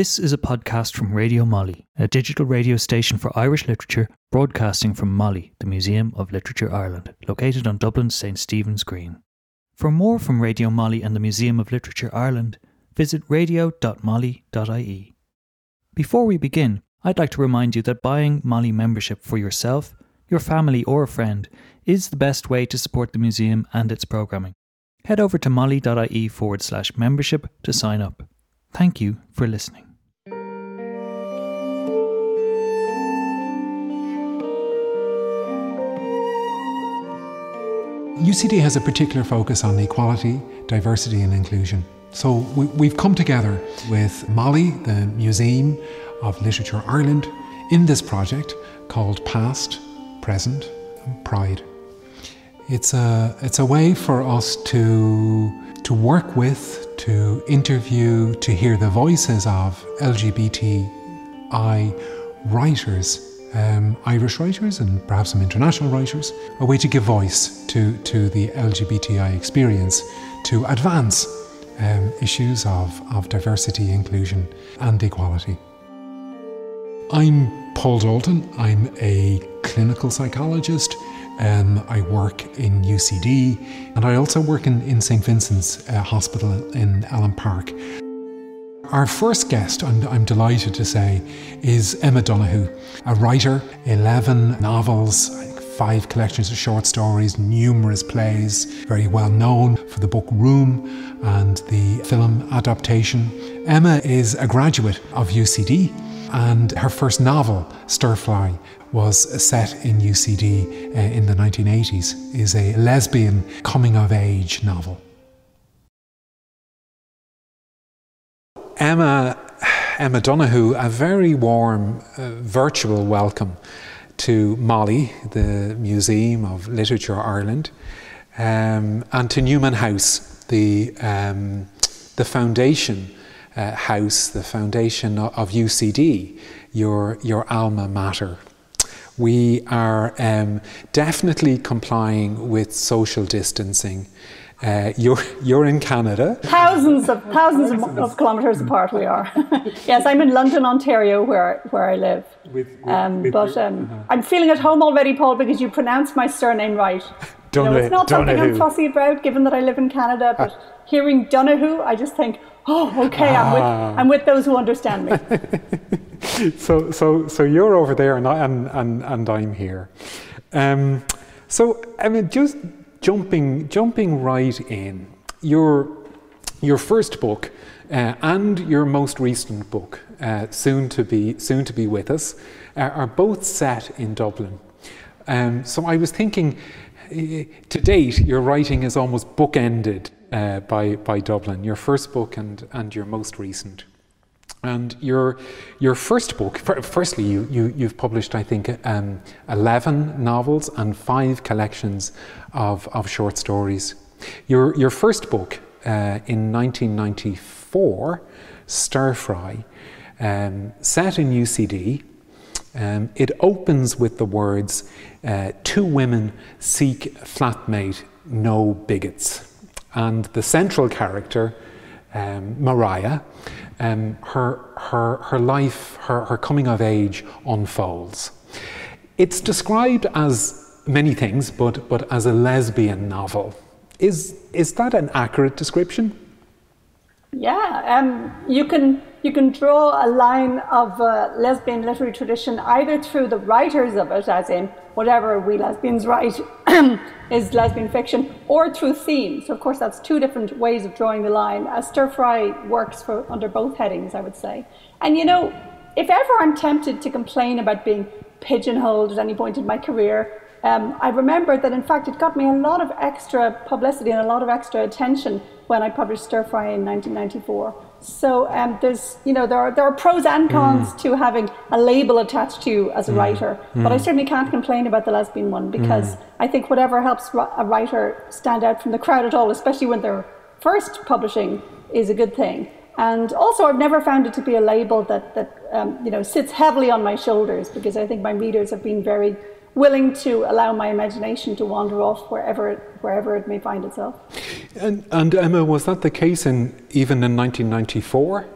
This is a podcast from Radio MoLI, a digital radio station for Irish literature broadcasting from MoLI, the Museum of Literature Ireland, located on Dublin's St Stephen's Green. For more from Radio MoLI and the Museum of Literature Ireland, visit radio.moli.ie. Before we begin, I'd like to remind you that buying MoLI membership for yourself, your family, or a friend is the best way to support the museum and its programming. Head over to moli.ie forward slash membership to sign up. Thank you for listening. UCD has a particular focus on equality, diversity, and inclusion. So we, have come together with MoLI, the Museum of Literature Ireland, in this project called Past, Present, and Pride. It's a, it's a way for us to, to work with, to interview, to hear the voices of LGBTI writers um, Irish writers and perhaps some international writers, a way to give voice to, to the LGBTI experience, to advance um, issues of, of diversity, inclusion, and equality. I'm Paul D'Alton. I'm a clinical psychologist. Um, I work in UCD and I also work in, in St. Vincent's uh, Hospital in Elm Park. Our first guest, I'm, I'm delighted to say, is Emma Donoghue, a writer, 11 novels, five collections of short stories, numerous plays, very well known for the book Room and the film adaptation. Emma is a graduate of UCD and her first novel, Stir Fry, was set in UCD uh, in the 1980s, is a lesbian coming of age novel. Emma, Emma Donoghue, a very warm uh, virtual welcome to MoLI, the Museum of Literature Ireland, um, and to Newman House, the, um, the foundation uh, house, the foundation of UCD, your, your alma mater. We are um, definitely complying with social distancing. Uh, you're, you're in Canada. Thousands of thousands of, of kilometres apart we are. yes, I'm in London, Ontario, where, where I live. With, with, um, with but um, uh-huh. I'm feeling at home already, Paul, because you pronounced my surname right. You know, it's not something I'm fussy about, given that I live in Canada. But ah. hearing Donoghue, I just think, oh, okay, ah. I'm with ah. I'm with those who understand me. so so so you're over there, and I, and and, and I'm here. Um, so I mean, just jumping, jumping right in, your, your first book uh, and your most recent book, uh, soon, to be, soon to be with us, uh, are both set in Dublin. Um, so I was thinking, uh, to date, your writing is almost bookended uh, by, by Dublin, your first book and, and your most recent. And your, your first book, firstly, you, you, you've published, I think, um, 11 novels and five collections of, of short stories. Your, your first book uh, in 1994, Stir Fry, um, set in UCD, um, it opens with the words uh, Two women seek flatmate, no bigots. And the central character, um, Mariah, um, her, her, her life, her, her coming of age unfolds. It's described as many things, but, but as a lesbian novel. Is, is that an accurate description? Yeah, um, you can you can draw a line of uh, lesbian literary tradition either through the writers of it, as in whatever we lesbians write is lesbian fiction, or through themes. So of course, that's two different ways of drawing the line. A stir fry works for under both headings, I would say. And you know, if ever I'm tempted to complain about being pigeonholed at any point in my career, um, I remember that in fact it got me a lot of extra publicity and a lot of extra attention when I published Stir Fry in 1994. So um, there's, you know, there are, there are pros and cons mm. to having a label attached to you as a mm. writer. Mm. But I certainly can't complain about the lesbian one because mm. I think whatever helps a writer stand out from the crowd at all, especially when they're first publishing, is a good thing. And also, I've never found it to be a label that, that um, you know, sits heavily on my shoulders because I think my readers have been very willing to allow my imagination to wander off wherever it, wherever it may find itself. And, and Emma, was that the case in even in 1994?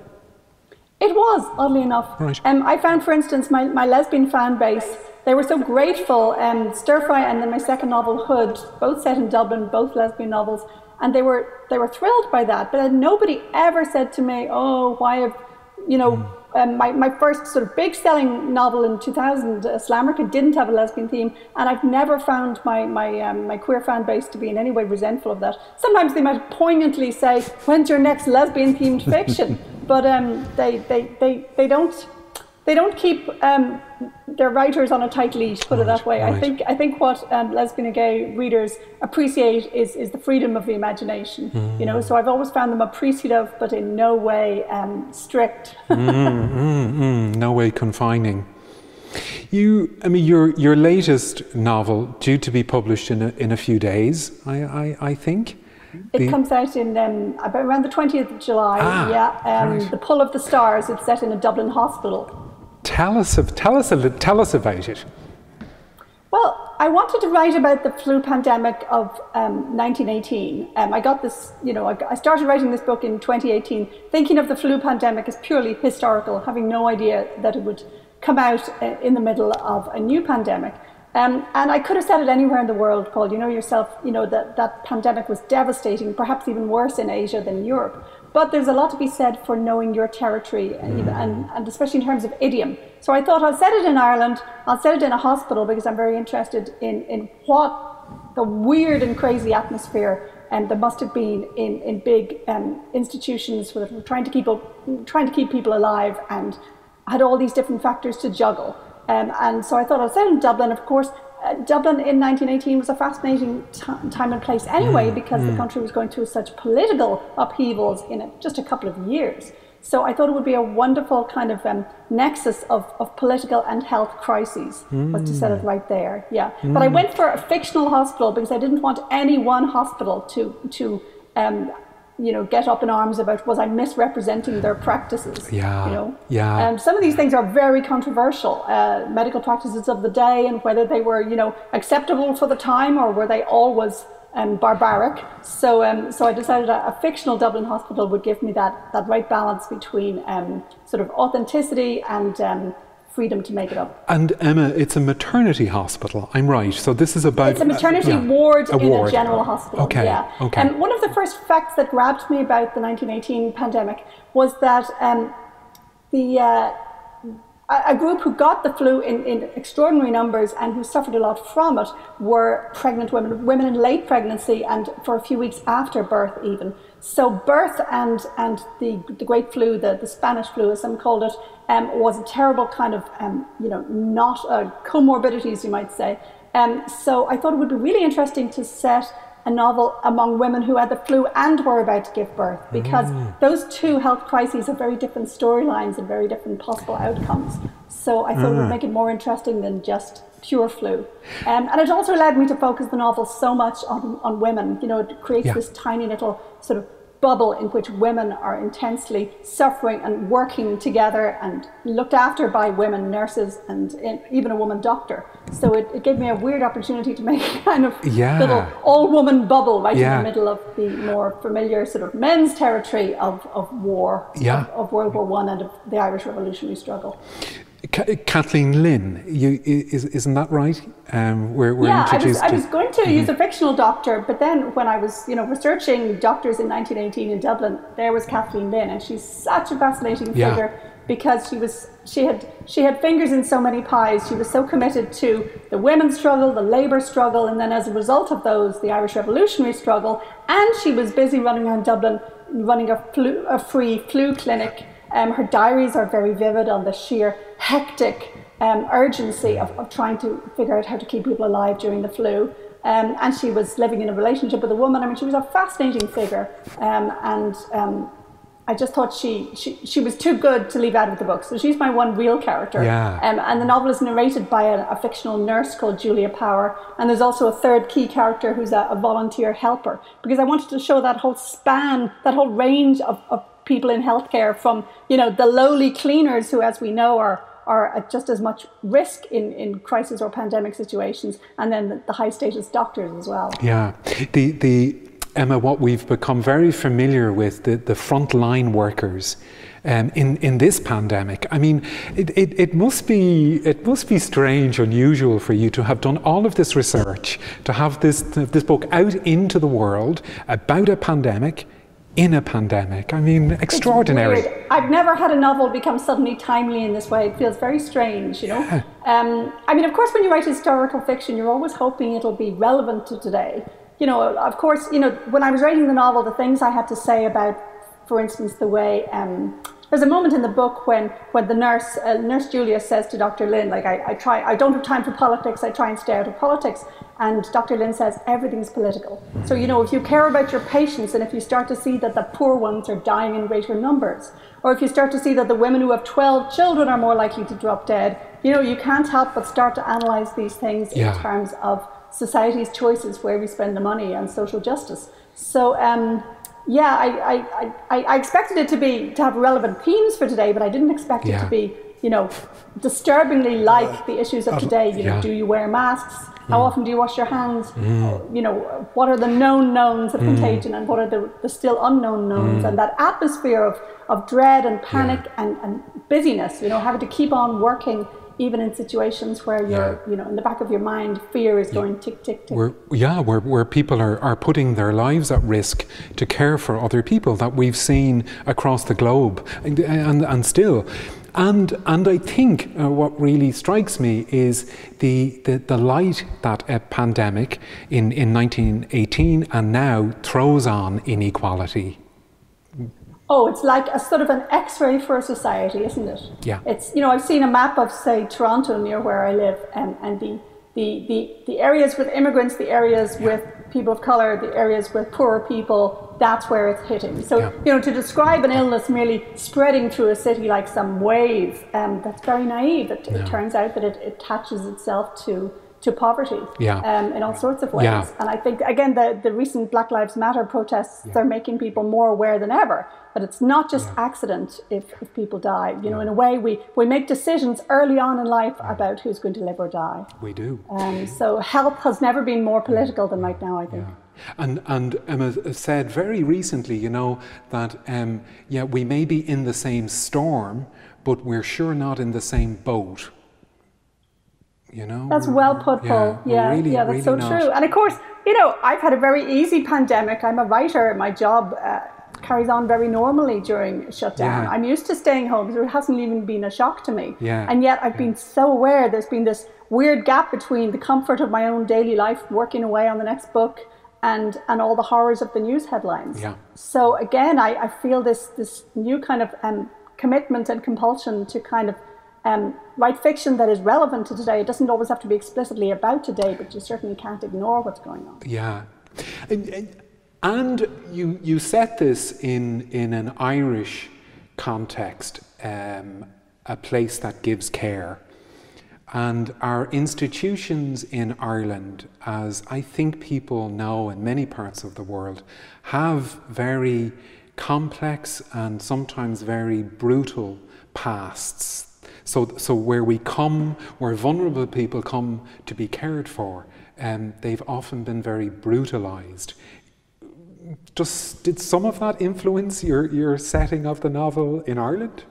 It was, oddly enough. Right. Um, I found, for instance, my, my lesbian fan base, they were so grateful. Um, Stir Fry and then my second novel, Hood, both set in Dublin, both lesbian novels, and they were they were thrilled by that. But nobody ever said to me, "Oh, why have you know?" Mm. Um, my, my first sort of big selling novel in 2000, uh, Slammerkin, didn't have a lesbian theme, and I've never found my my um, my queer fan base to be in any way resentful of that. Sometimes they might poignantly say, "When's your next lesbian themed fiction?" but um, they, they they they don't they don't keep um, their writers on a tight leash. Put it that way. I think I think what um, lesbian and gay readers appreciate is is the freedom of the imagination. You know, so I've always found them appreciative, but in no way um, strict. Mm, no way confining. You, I mean, your your latest novel due to be published in a, in a few days. I I, I think. It The- comes out in um, about around the twentieth of July. Ah, yeah, um, right. the Pull of the Stars. It's set in a Dublin hospital. Tell us of, tell us a, tell us about it. Well, I wanted to write about the flu pandemic of um, 1918. Um, I got this, you know, I, I started writing this book in 2018, thinking of the flu pandemic as purely historical, having no idea that it would come out uh, in the middle of a new pandemic. Um, and I could have said it anywhere in the world, Paul. You know yourself, you know, that that pandemic was devastating, perhaps even worse in Asia than Europe. But there's a lot to be said for knowing your territory, and, and, and especially in terms of idiom. So I thought I'll set it in Ireland, I'll set it in a hospital because I'm very interested in, in what the weird and crazy atmosphere and there must have been in, in big um, institutions that were trying to keep trying to keep people alive and had all these different factors to juggle. Um, and so I thought I'd set it in Dublin. Of course, uh, Uh, Dublin in 1918 was a fascinating time and place anyway mm, because the mm. country was going through such political upheavals in a, just a couple of years. So I thought it would be a wonderful kind of um, nexus of, of political and health crises was to set it mm. right there. Yeah, but I went for a fictional hospital because I didn't want any one hospital to to um, you know get up in arms about was I misrepresenting their practices. Yeah, you know. yeah. Um, some of these things are very controversial, uh, medical practices of the day, and whether they were, you know, acceptable for the time or were they always um, barbaric. So, um, so I decided a, a fictional Dublin hospital would give me that that right balance between um, sort of authenticity and um, freedom to make it up. And Emma, it's a maternity hospital. I'm right. So this is about It's a maternity yeah, ward a in ward. a general hospital. Okay, Yeah. okay. And one of the first facts that grabbed me about the 1918 pandemic was that um, the uh, a a group who got the flu in, in extraordinary numbers and who suffered a lot from it were pregnant women, women in late pregnancy and for a few weeks after birth even. So birth and, and the, the great flu, the, the Spanish flu as some called it, um, was a terrible kind of, um, you know, not uh, comorbidities you might say. Um, so I thought it would be really interesting to set a novel among women who had the flu and were about to give birth because those two health crises have very different storylines and very different possible outcomes. So I thought it would make it more interesting than just pure flu. Um, and it also allowed me to focus the novel so much on, on women. You know, it creates Yeah. this tiny little sort of bubble in which women are intensely suffering and working together and looked after by women nurses and even a woman doctor. So it, it gave me a weird opportunity to make a kind of Yeah. little all woman bubble right Yeah. in the middle of the more familiar sort of men's territory of, of war, Yeah. of, of World War One and of the Irish revolutionary struggle. Ka- Kathleen Lynn, you, is, isn't that right? Um, we're, we're yeah, I was, I was going to use a fictional doctor, but then when I was, you know, researching doctors in 1918 in Dublin, there was Kathleen Lynn, and she's such a fascinating Yeah. figure because she was she had she had fingers in so many pies. She was so committed to the women's struggle, the labour struggle, and then as a result of those, the Irish Revolutionary struggle. And she was busy running around Dublin, running a, flu, a free flu clinic. Um, her diaries are very vivid on the sheer hectic um, urgency of, of trying to figure out how to keep people alive during the flu. Um, and she was living in a relationship with a woman. I mean, she was a fascinating figure. Um, and um, I just thought she, she, she was too good to leave out of the book. So she's my one real character. Yeah. Um, and the novel is narrated by a, a fictional nurse called Julia Power. And there's also a third key character who's a, a volunteer helper. Because I wanted to show that whole span, that whole range of, of people in healthcare from, you know, the lowly cleaners who, as we know, are are at just as much risk in, in crisis or pandemic situations, and then the, the high status doctors as well. Yeah, the the Emma, what we've become very familiar with the the frontline workers. um, in in this pandemic. I mean, it, it, it must be it must be strange, unusual for you to have done all of this research, to have this this book out into the world about a pandemic in a pandemic. I mean, extraordinary. I've never had a novel become suddenly timely in this way. It feels very strange, you know. Yeah. Um, I mean, of course, when you write historical fiction, you're always hoping it'll be relevant to today. You know, of course, you know, when I was writing the novel, the things I had to say about, for instance, the way um, there's a moment in the book when, when the nurse, uh, Nurse Julia says to Dr. Lynn, like, I, I try, I don't have time for politics, I try and stay out of politics. And Dr. Lynn says, everything's political. So, you know, if you care about your patients and if you start to see that the poor ones are dying in greater numbers, or if you start to see that the women who have 12 children are more likely to drop dead, you know, you can't help but start to analyze these things yeah. in terms of society's choices, where we spend the money, and social justice. So, um, yeah, I, I, I, I, expected it to be to have relevant themes for today, but I didn't expect yeah. it to be, you know, disturbingly like uh, the issues of today. You know, do you wear masks? How mm. often do you wash your hands? Mm. You know, what are the known knowns of mm. contagion and what are the, the still unknown knowns? Mm. And that atmosphere of, of dread and panic yeah. and, and busyness, you know, having to keep on working even in situations where you're, yeah. you know, in the back of your mind, fear is going tick, tick, tick. Where, yeah, where, where people are, are putting their lives at risk to care for other people that we've seen across the globe. And, and, and still, and, and I think uh, what really strikes me is the, the, the light that a pandemic in, in 1918 and now throws on inequality Oh, it's like a sort of an X-ray for a society, isn't it? Yeah. It's you know I've seen a map of say Toronto near where I live, and and the the the, the areas with immigrants, the areas yeah. with people of color, the areas with poorer people. That's where it's hitting. So yeah. you know to describe an illness merely spreading through a city like some wave, um, that's very naive. It, no. it turns out that it, it attaches itself to to poverty yeah. um, in all sorts of ways. Yeah. And I think, again, the, the recent Black Lives Matter protests, yeah. they're making people more aware than ever. But it's not just yeah. accident if, if people die. You know, in a way, we, we make decisions early on in life about who's going to live or die. We do. Um, so health has never been more political than right now, I think. And, and Emma said very recently, you know, that um, yeah, we may be in the same storm, but we're sure not in the same boat. You know, that's well put, Paul. Yeah, yeah, really, yeah that's really so not. true. And of course, you know, I've had a very easy pandemic. I'm a writer. My job uh, carries on very normally during shutdown. Yeah. I'm used to staying home, so it hasn't even been a shock to me. Yeah. And yet, I've yeah. been so aware. There's been this weird gap between the comfort of my own daily life, working away on the next book, and and all the horrors of the news headlines. Yeah. So again, I, I feel this this new kind of um, commitment and compulsion to kind of um, write fiction that is relevant to today. It doesn't always have to be explicitly about today, but you certainly can't ignore what's going on. Yeah. And, and you, you set this in, in an Irish context, um, a place that gives care. And our institutions in Ireland, as I think people know in many parts of the world, have very complex and sometimes very brutal pasts so, so where we come, where vulnerable people come to be cared for, um, they've often been very brutalized. Does, did some of that influence your, your setting of the novel in Ireland?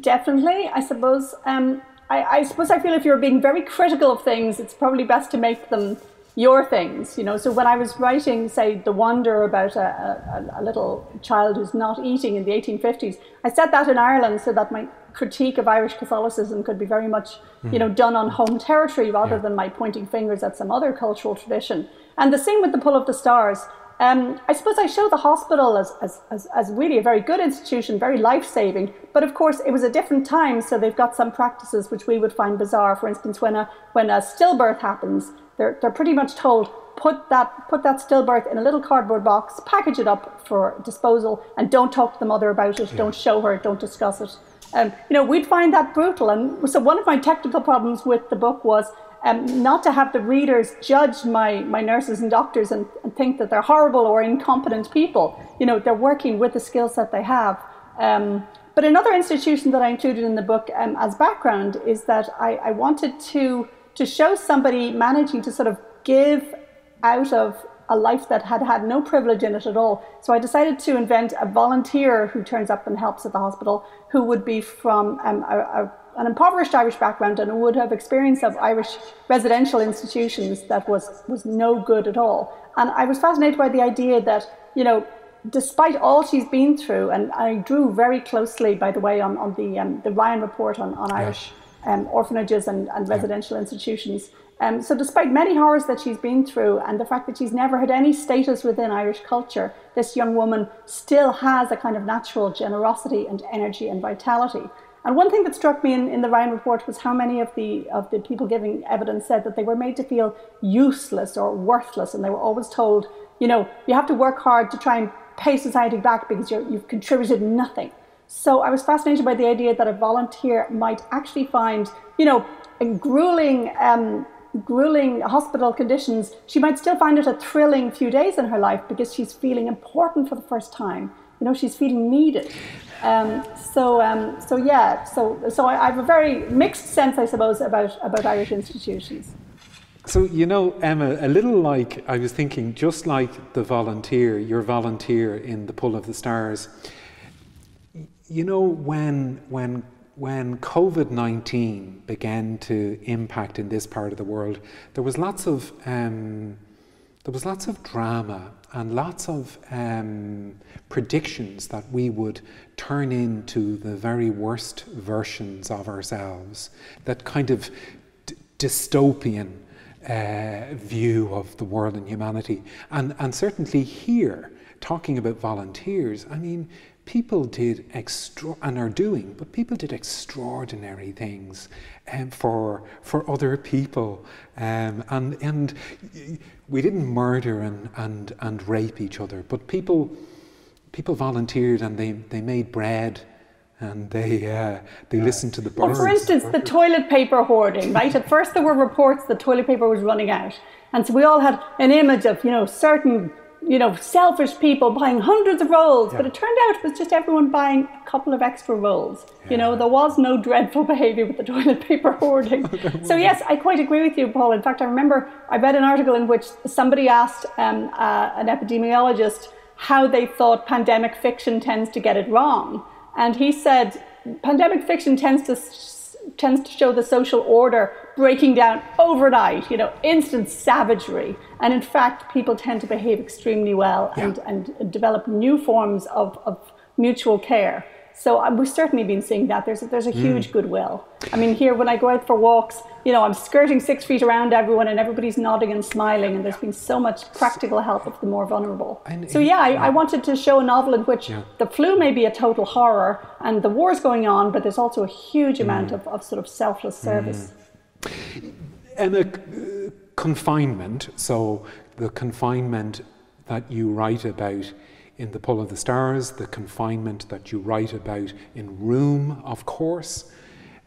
Definitely, I suppose. Um, I, I suppose I feel if you're being very critical of things, it's probably best to make them your things, you know. So when I was writing, say, The Wonder about a, a, a, little child who's not eating in the 1850s, I said that in Ireland so that my critique of Irish Catholicism could be very much, mm. you know, done on home territory rather yeah. than my pointing fingers at some other cultural tradition. And the same with The Pull of the Stars. Um, I suppose I show the hospital as, as, as, as really a very good institution, very life saving. But of course, it was a different time, so they've got some practices which we would find bizarre. For instance, when a, when a stillbirth happens, they're, they're pretty much told put that put that stillbirth in a little cardboard box, package it up for disposal, and don't talk to the mother about it. Yeah. Don't show her. Don't discuss it. Um, you know, we'd find that brutal. And so one of my technical problems with the book was um, not to have the readers judge my, my nurses and doctors and, and, think that they're horrible or incompetent people. You know, they're working with the skills that they have. Um, but another institution that I included in the book um, as background is that I, I wanted to to show somebody managing to sort of give out of a life that had had no privilege in it at all. So I decided to invent a volunteer who turns up and helps at the hospital, who would be from um, a, a, an impoverished Irish background and would have experience of Irish residential institutions that was, was no good at all. And I was fascinated by the idea that, you know, despite all she's been through, and I drew very closely, by the way, on, on the, um, the Ryan report on, on Irish um, orphanages and, and residential yeah. institutions. Um, so, despite many horrors that she's been through and the fact that she's never had any status within Irish culture, this young woman still has a kind of natural generosity and energy and vitality. And one thing that struck me in, in the Ryan report was how many of the of the people giving evidence said that they were made to feel useless or worthless, and they were always told, you know, you have to work hard to try and pay society back because you've contributed nothing. So I was fascinated by the idea that a volunteer might actually find, you know, in grueling, um, grueling hospital conditions. She might still find it a thrilling few days in her life because she's feeling important for the first time. You know, she's feeling needed. Um, so, um, so yeah, so so I, I have a very mixed sense, I suppose, about about Irish institutions. So, you know, Emma, a little like I was thinking, just like the volunteer, your volunteer in the Pull of the Stars, you know, when, when, when COVID 19 began to impact in this part of the world, there was lots of, um, there was lots of drama and lots of um, predictions that we would turn into the very worst versions of ourselves, that kind of dystopian uh, view of the world and humanity. And, and certainly here, talking about volunteers, I mean, people did extra and are doing, but people did extraordinary things um, for for other people, um, and and we didn't murder and, and and rape each other, but people people volunteered and they they made bread and they uh, they listened to the birds. Well, for instance, the toilet paper hoarding, right? At first, there were reports that toilet paper was running out, and so we all had an image of you know certain you know selfish people buying hundreds of rolls, yeah. but it turned out it was just everyone buying a couple of extra rolls. Yeah. You know, there was no dreadful behaviour with the toilet paper hoarding. so yes, I quite agree with you, Paul. In fact, I remember I read an article in which somebody asked um, uh, an epidemiologist how they thought pandemic fiction tends to get it wrong. And he said pandemic fiction tends to tends to show the social order breaking down overnight, you know, instant savagery. And in fact, people tend to behave extremely well yeah. and, and develop new forms of, of mutual care. So um, we've certainly been seeing that. There's a, there's a mm. huge goodwill. I mean, here when I go out for walks, you know, I'm skirting six feet around everyone, and everybody's nodding and smiling. And there's been so much practical help of the more vulnerable. And, so yeah, I, I, wanted to show a novel in which yeah. the flu may be a total horror, and the war's going on, but there's also a huge amount mm. of, of sort of selfless service. Mm. And a uh, confinement. So the confinement that you write about in The Pull of the Stars, the confinement that you write about in Room, of course.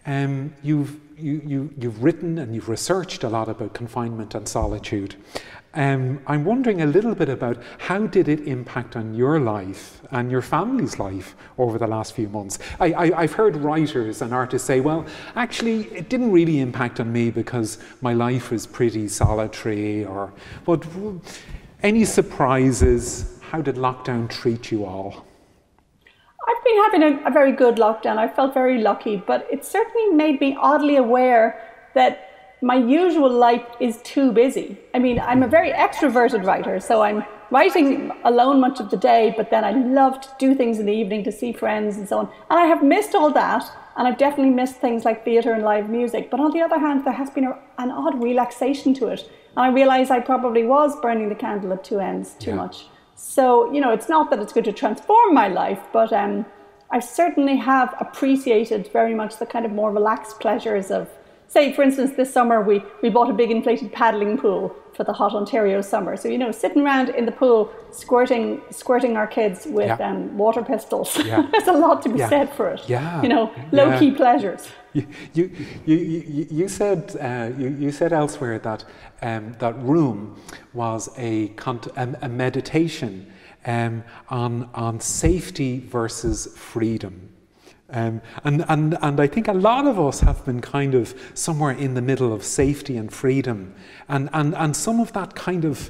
Um, you've, you, you, you've written and you've researched a lot about confinement and solitude. Um, I'm wondering a little bit about how did it impact on your life and your family's life over the last few months. I, have heard writers and artists say, well, actually, it didn't really impact on me because my life was pretty solitary. Or, but any surprises? How did lockdown treat you all? I've been having a, a, very good lockdown. I felt very lucky, but it certainly made me oddly aware that my usual life is too busy. I mean, I'm a very extroverted writer, so I'm writing alone much of the day, but then I love to do things in the evening to see friends and so on. And I have missed all that, and I've definitely missed things like theatre and live music. But on the other hand, there has been a, an odd relaxation to it. And I realise I probably was burning the candle at two ends too yeah. much. So, you know, it's not that it's going to transform my life, but um, I certainly have appreciated very much the kind of more relaxed pleasures of, say, for instance, this summer we, we bought a big inflated paddling pool for the hot Ontario summer. So, you know, sitting around in the pool, squirting, squirting our kids with yeah. um, water pistols. Yeah. There's a lot to be yeah. said for it. Yeah. You know, low key pleasures. You, you, you, you, said, uh, you, you said elsewhere that, um, that room was a, a, a meditation um, on, on safety versus freedom. Um, and, and, and I think a lot of us have been kind of somewhere in the middle of safety and freedom. And, and, and some of that kind of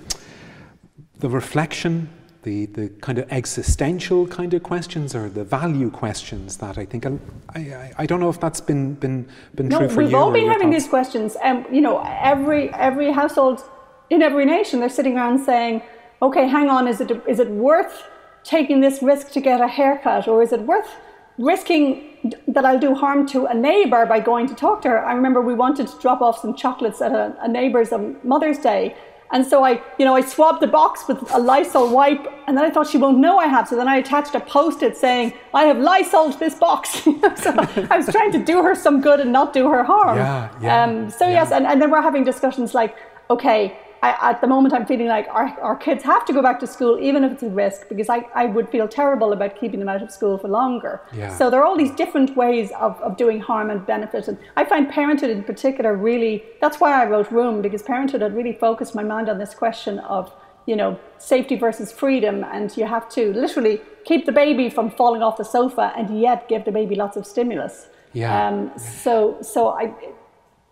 the reflection, the, the kind of existential kind of questions or the value questions that I think, I, I, I don't know if that's been, been, been no, true for we've you. all been having thoughts. these questions. And, um, you know, every, every household in every nation, they're sitting around saying, okay, hang on, is it, is it worth taking this risk to get a haircut or is it worth risking that I'll do harm to a neighbour by going to talk to her. I remember we wanted to drop off some chocolates at a, a neighbour's on Mother's Day. And so I, you know, I swabbed the box with a Lysol wipe, and then I thought she won't know I have. So then I attached a post-it saying, "I have Lysoled this box." so I was trying to do her some good and not do her harm. Yeah, yeah, um, so yeah. yes, and, and then we're having discussions like, okay, I, at the moment, I'm feeling like our, our kids have to go back to school, even if it's a risk, because I, I would feel terrible about keeping them out of school for longer. Yeah. So there are all these different ways of, of doing harm and benefit. And I find parenthood in particular really, that's why I wrote Room, because parenthood had really focused my mind on this question of, you know, safety versus freedom. And you have to literally keep the baby from falling off the sofa and yet give the baby lots of stimulus. Yeah. Um, so, so I,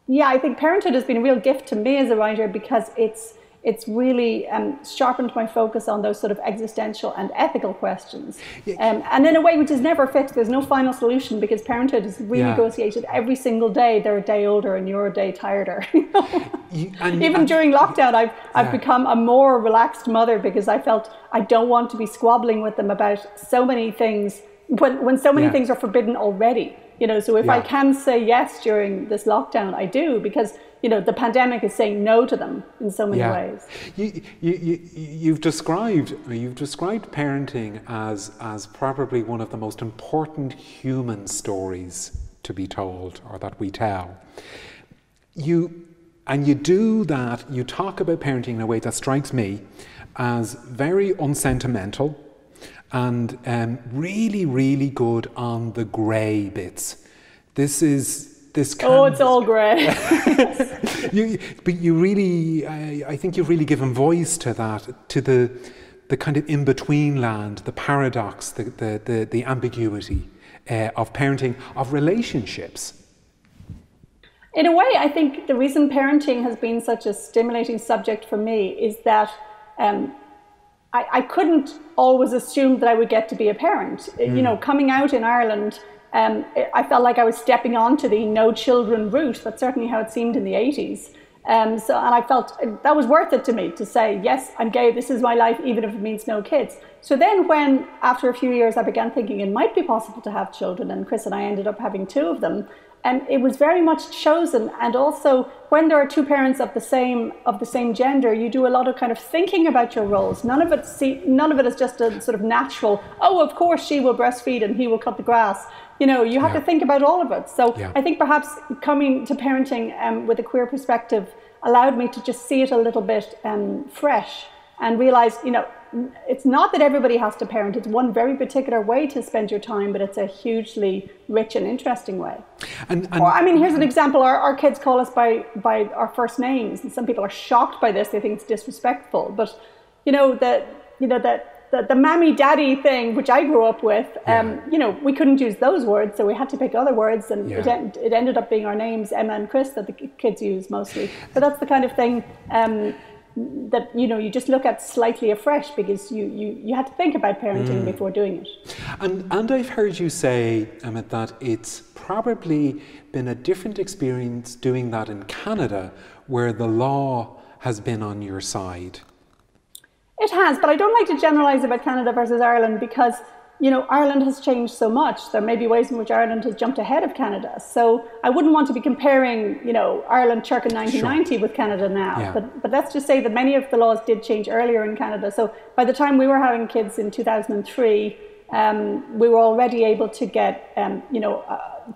yeah, I think parenthood has been a real gift to me as a writer because it's it's really um, sharpened my focus on those sort of existential and ethical questions. Um, and in a way which is never fixed, there's no final solution because parenthood is renegotiated yeah. every single day. They're a day older and you're a day tireder. You, and, Even and, during lockdown, I've, I've become a more relaxed mother because I felt I don't want to be squabbling with them about so many things when, when so many yeah. things are forbidden already. You know, so if yeah. I can say yes during this lockdown, I do because you know the pandemic is saying no to them in so many yeah. ways. You, you, you, you've described you've described parenting as as probably one of the most important human stories to be told or that we tell. You and you do that. You talk about parenting in a way that strikes me as very unsentimental and um, really, really good on the grey bits. This is this. oh, it's all grey. you, but you really, I, I, think you've really given voice to that, to the the kind of in between land, the paradox, the the the, the ambiguity uh, of parenting, of relationships. In a way, I think the reason parenting has been such a stimulating subject for me is that. Um, I, I couldn't always assume that I would get to be a parent. Mm. You know, hmm. coming out in Ireland, um, I felt like I was stepping onto the no children route. That's certainly how it seemed in the 80s. Um, so, and I felt that was worth it to me to say, yes, I'm gay, this is my life, even if it means no kids. So then, when after a few years I began thinking it might be possible to have children, and Chris and I ended up having two of them, and it was very much chosen. And also when there are two parents of the same of the same gender you do a lot of kind of thinking about your roles. None of it see, none of it is just a sort of natural oh of course she will breastfeed and he will cut the grass. You know you have yeah. to think about all of it. So yeah. i think perhaps coming to parenting um, with a queer perspective allowed me to just see it a little bit um, fresh and realize you know it's not that everybody has to parent. It's one very particular way to spend your time, but it's a hugely rich and interesting way. And, and or, I mean, here's an example. Our, our kids call us by, by our first names, and some people are shocked by this. They think it's disrespectful. But, you know, the, you know, the, the, the mammy daddy thing, which I grew up with, yeah. um, you know, we couldn't use those words, so we had to pick other words, and yeah. it, en- it ended up being our names, Emma and Chris, that the kids use mostly. But that's the kind of thing um, that you know you just look at slightly afresh because you you, you had to think about parenting mm. before doing it. And and I've heard you say, Emma, that it's probably been a different experience doing that in Canada, where the law has been on your side. It has, but I don't like to generalize about Canada versus Ireland because you know, Ireland has changed so much. There may be ways in which Ireland has jumped ahead of Canada. So I wouldn't want to be comparing, you know, Ireland Church in 1990 sure. with Canada now. Yeah. But, but let's just say that many of the laws did change earlier in Canada. So by the time we were having kids in 2003, um, we were already able to get, um, you know, uh,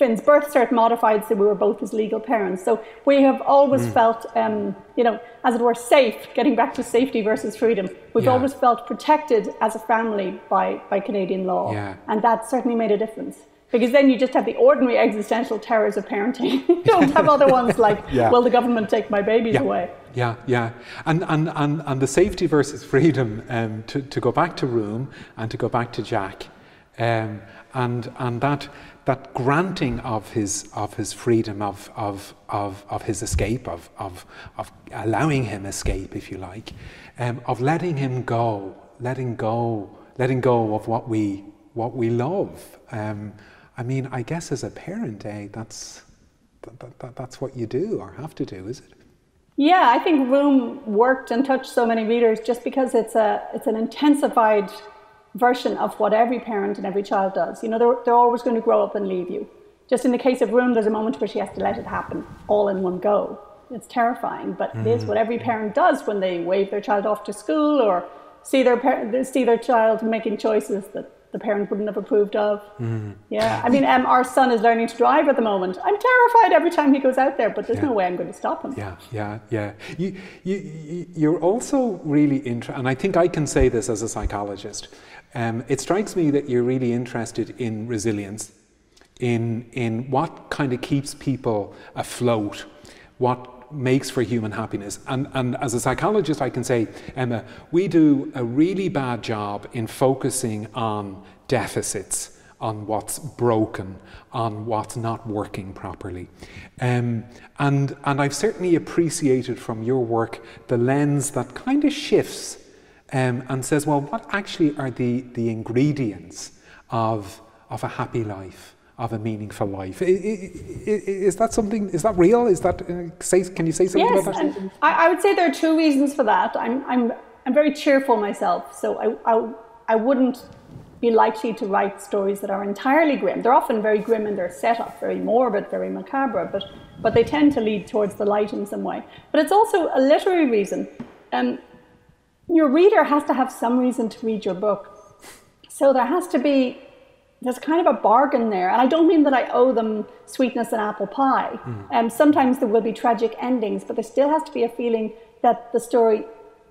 Finn's birth cert modified so we were both his legal parents. So we have always mm. felt, um, you know, as it were, safe, getting back to safety versus freedom. We've yeah. always felt protected as a family by, by Canadian law. Yeah. And that certainly made a difference. Because then you just have the ordinary existential terrors of parenting. you don't have other ones like, yeah. will the government take my babies away? Yeah, yeah. And, and, and, and the safety versus freedom, um, to, to go back to Room and to go back to Jack, um, and, and that that granting of his of his freedom of of of, of his escape of, of of allowing him escape if you like um, of letting him go letting go letting go of what we what we love. Um, I mean I guess as a parent eh, that's that, that, that's what you do or have to do is it? Yeah, I think Room worked and touched so many readers just because it's a it's an intensified version of what every parent and every child does. You know, they're, they're always going to grow up and leave you. Just in the case of Room, there's a moment where she has to let it happen all in one go. It's terrifying, but mm. it is what every parent does when they wave their child off to school or see their par- see their child making choices that the parent wouldn't have approved of. Mm. Yeah, I mean, um, our son is learning to drive at the moment. I'm terrified every time he goes out there, but there's yeah. no way I'm going to stop him. Yeah, yeah, yeah. You, you, you're also really interested, and I think I can say this as a psychologist. Um, it strikes me that you're really interested in resilience, in in what kind of keeps people afloat, what makes for human happiness. And, and as a psychologist, I can say, Emma, we do a really bad job in focusing on deficits, on what's broken, on what's not working properly. Um, and, and I've certainly appreciated from your work the lens that kind of shifts um, and says, well, what actually are the, the ingredients of, of a happy life? of a meaningful life. Is, that something? Is that real? Is that uh, say? Can you say something yes, about that? I, I would say there are two reasons for that. I'm I'm I'm very cheerful myself, so I I, I wouldn't be likely to write stories that are entirely grim. They're often very grim in their setup, very morbid, very macabre, but but they tend to lead towards the light in some way. But it's also a literary reason. Um, your reader has to have some reason to read your book. So there has to be there's kind of a bargain there. And I don't mean that I owe them sweetness and apple pie. Mm. Um, sometimes there will be tragic endings, but there still has to be a feeling that the story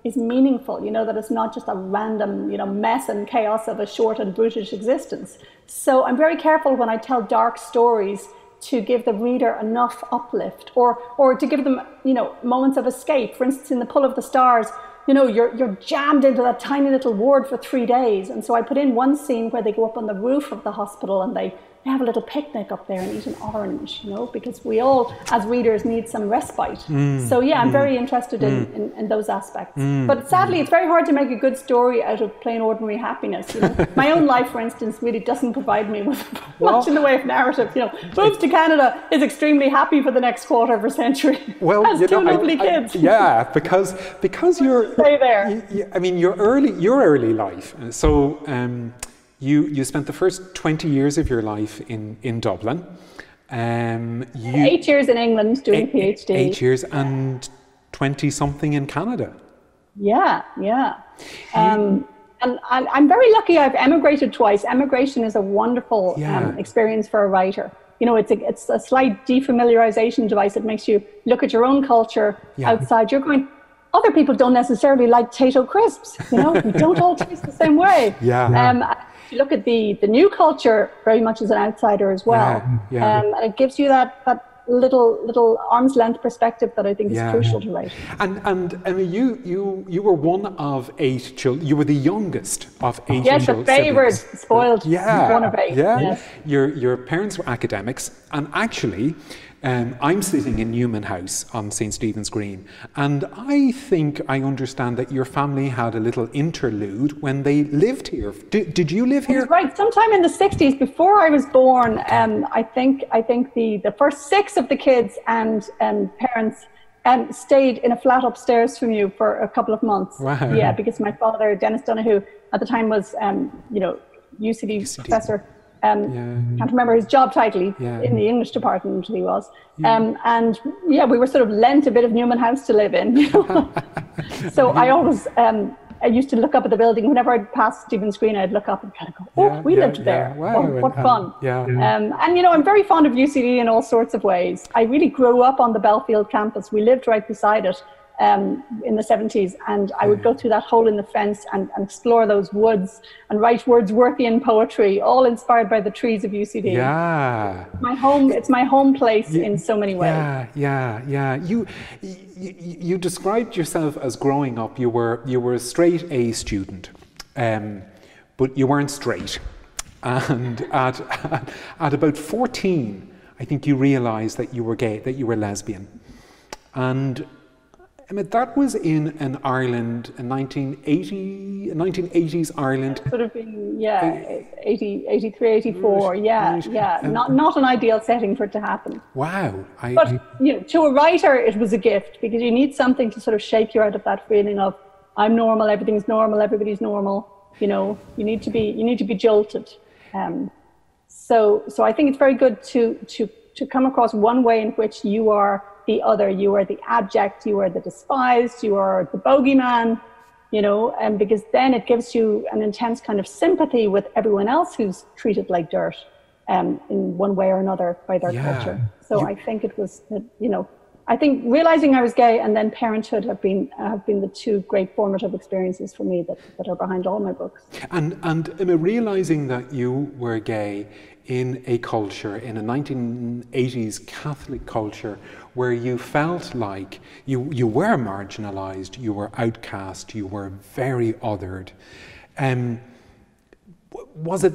is meaningful, you know, that it's not just a random, you know, mess and chaos of a short and brutish existence. So I'm very careful when I tell dark stories to give the reader enough uplift or or to give them, you know, moments of escape. For instance, in The Pull of the Stars, you know, you're, you're jammed into that tiny little ward for three days. And so I put in one scene where they go up on the roof of the hospital and they they have a little picnic up there and eat an orange, you know, because we all, as readers, need some respite. Mm, so, yeah, I'm mm, very interested in, mm, in, in, those aspects. Mm, but sadly, it's very hard to make a good story out of plain ordinary happiness. You know? My own life, for instance, really doesn't provide me with well, much in the way of narrative. You know, moves to Canada is extremely happy for the next quarter of a century. Well, has two know, lovely I, kids. I, yeah, because because you're stay there. You, you, I mean, your early your early life. So. Um, you, you spent the first 20 years of your life in, in Dublin. Um, you, eight years in England doing eight, PhD. Eight years and 20 something in Canada. Yeah, yeah. Um, and I'm very lucky I've emigrated twice. Emigration is a wonderful yeah. um, experience for a writer. You know, it's a, it's a slight defamiliarization device. It makes you look at your own culture yeah. outside. You're going, other people don't necessarily like Tayto crisps. You know, we don't all taste the same way. Yeah. Um, you look at the the new culture very much as an outsider as well, yeah, yeah. Um, and it gives you that that little little arm's length perspective that I think is yeah. crucial to write. And and I mean, you you you were one of eight children. You were the youngest of eight. Yes, the favoured, spoiled. Yeah, one of eight. Yeah, yes. your your parents were academics, and actually. Um, I'm sitting in Newman House on St. Stephen's Green, and I think I understand that your family had a little interlude when they lived here. Did, did you live here? right, sometime in the 60s, before I was born, um, I think I think the, the first six of the kids and um, parents um, stayed in a flat upstairs from you for a couple of months. Wow. Yeah, because my father, Dennis Donoghue, at the time was, um, you know, UCD, UCD. professor um, yeah. Can't remember his job title yeah. in the English department. He was, yeah. Um, and yeah, we were sort of lent a bit of Newman House to live in. so I always, um, I used to look up at the building whenever I'd pass Stephen's Green. I'd look up and kind of go, "Oh, we lived there. Wow, what, what fun!" Yeah. Um, and you know, I'm very fond of UCD in all sorts of ways. I really grew up on the Belfield campus. We lived right beside it um, in the 70s. And I would go through that hole in the fence and, and, explore those woods and write Wordsworthian poetry, all inspired by the trees of UCD. Yeah. My home, it's my home place in so many ways. Yeah, yeah, yeah. You, you, you described yourself as growing up, you were, you were a straight A student, um, but you weren't straight. And at, at, at about 14, I think you realized that you were gay, that you were lesbian. And I mean, that was in an Ireland, in 1980, 1980s Ireland. Sort of been, yeah, 80, 83, 84, yeah, yeah. Not, not an ideal setting for it to happen. Wow. I, but, I, you know, to a writer, it was a gift because you need something to sort of shake you out of that feeling of, I'm normal, everything's normal, everybody's normal. You know, you need to be, you need to be jolted. Um, so, so I think it's very good to, to, to come across one way in which you are the other. You are the abject, you are the despised, you are the bogeyman, you know, and because then it gives you an intense kind of sympathy with everyone else who's treated like dirt um, in one way or another by their yeah. culture. So you, I think it was, you know, I think realizing I was gay and then parenthood have been have been the two great formative experiences for me that, that are behind all my books. And and mean, realizing that you were gay in a culture, in a 1980s Catholic culture, where you felt like you, you were marginalized, you were outcast, you were very othered. Um, was it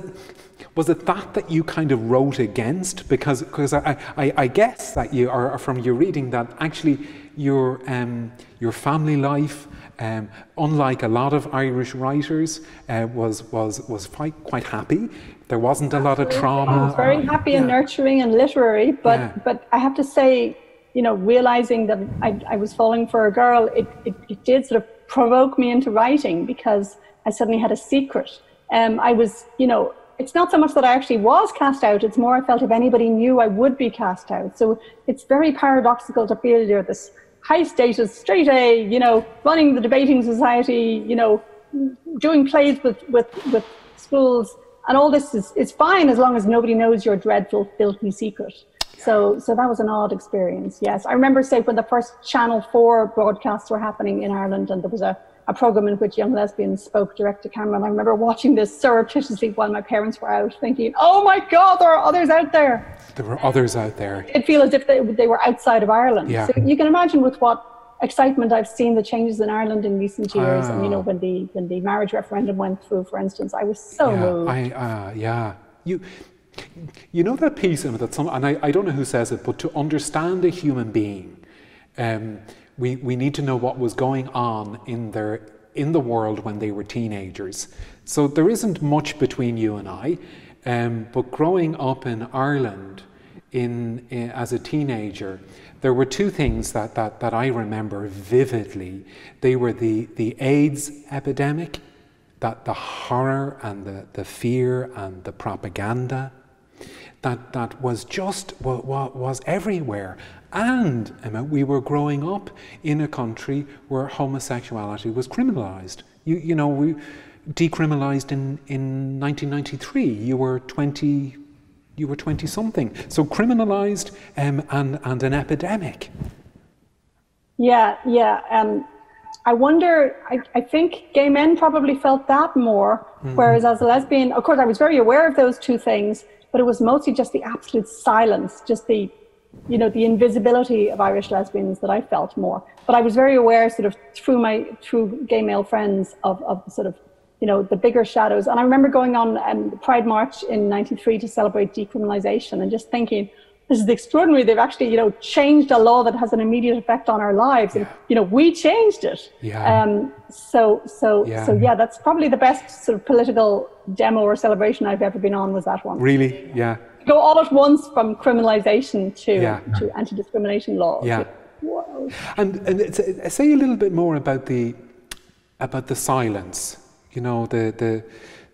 was it that that you kind of wrote against? Because because I, I, I guess that you are from your reading that actually your um, your family life, um, unlike a lot of Irish writers, uh, was was was quite quite happy. There wasn't a lot of trauma. I was very happy yeah. and nurturing and literary, but yeah. but I have to say, you know, realizing that I, I was falling for a girl, it, it, it did sort of provoke me into writing because I suddenly had a secret. Um, I was, you know, it's not so much that I actually was cast out, it's more I felt if anybody knew I would be cast out. So it's very paradoxical to feel you're this high status, straight A, you know, running the debating society, you know, doing plays with, with, with schools and all this is, is fine as long as nobody knows your dreadful, filthy secret. So, so that was an odd experience. Yes, I remember, say, when the first Channel Four broadcasts were happening in Ireland, and there was a, a program in which young lesbians spoke direct to camera. And I remember watching this surreptitiously while my parents were out, thinking, "Oh my God, there are others out there." There were others out there. It feel as if they, they were outside of Ireland. Yeah. So you can imagine with what excitement I've seen the changes in Ireland in recent years. And you know, ah. when the when the marriage referendum went through, for instance, I was so yeah, moved. I, uh, yeah, you. You know that piece that some, and I, I don't know who says it, but to understand a human being, um, we, we need to know what was going on in their in the world when they were teenagers. So there isn't much between you and I, um, but growing up in Ireland in, in as a teenager, there were two things that, that, that I remember vividly. They were the, the AIDS epidemic, that the horror and the, the fear and the propaganda that, that was just was, was everywhere. And Emma, we were growing up in a country where homosexuality was criminalized. You, you know, we decriminalized in, in 1993. You were 20, you were 20 something. So criminalized um, and, and an epidemic. Yeah, yeah. Um, I wonder, I, I think gay men probably felt that more, mm. whereas as a lesbian, of course, I was very aware of those two things, but it was mostly just the absolute silence, just the, you know, the invisibility of Irish lesbians that I felt more. But I was very aware, sort of through my through gay male friends, of of sort of you know, the bigger shadows. And I remember going on um, Pride March in 93 to celebrate decriminalization and just thinking, this is extraordinary. They've actually, you know, changed a law that has an immediate effect on our lives. Yeah. And, you know, we changed it. Yeah. Um, so, so, yeah. so yeah, that's probably the best sort of political demo or celebration I've ever been on was that one. Really? Yeah. Go all at once from criminalization to, yeah. to anti-discrimination law. Yeah. Whoa. And, and say a little bit more about the, about the silence you know, the, the,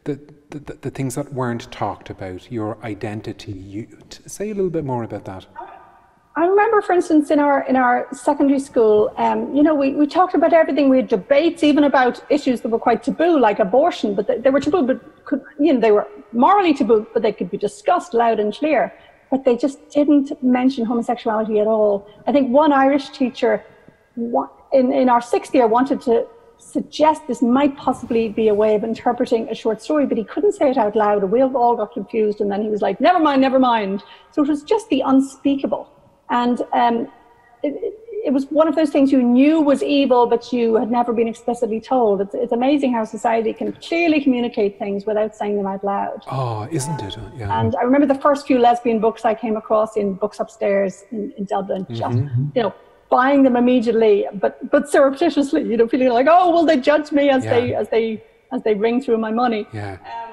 the, the, the things that weren't talked about, your identity. You, say a little bit more about that. I remember, for instance, in our in our secondary school, um, you know, we, we talked about everything. We had debates even about issues that were quite taboo, like abortion, but they, they were taboo, but could, you know, they were morally taboo, but they could be discussed loud and clear. But they just didn't mention homosexuality at all. I think one Irish teacher in, in our sixth year wanted to suggest this might possibly be a way of interpreting a short story, but he couldn't say it out loud. We all got confused, and then he was like, "Never mind, never mind." So it was just the unspeakable, and um, it, it was one of those things you knew was evil, but you had never been explicitly told. It's, it's amazing how society can clearly communicate things without saying them out loud. Oh, isn't it? Yeah. And I remember the first few lesbian books I came across in books upstairs in, in Dublin, just, mm-hmm. you know, buying them immediately, but, but surreptitiously, you know, feeling like, oh, will they judge me as yeah. they, as they, as they ring through my money? Yeah. Um,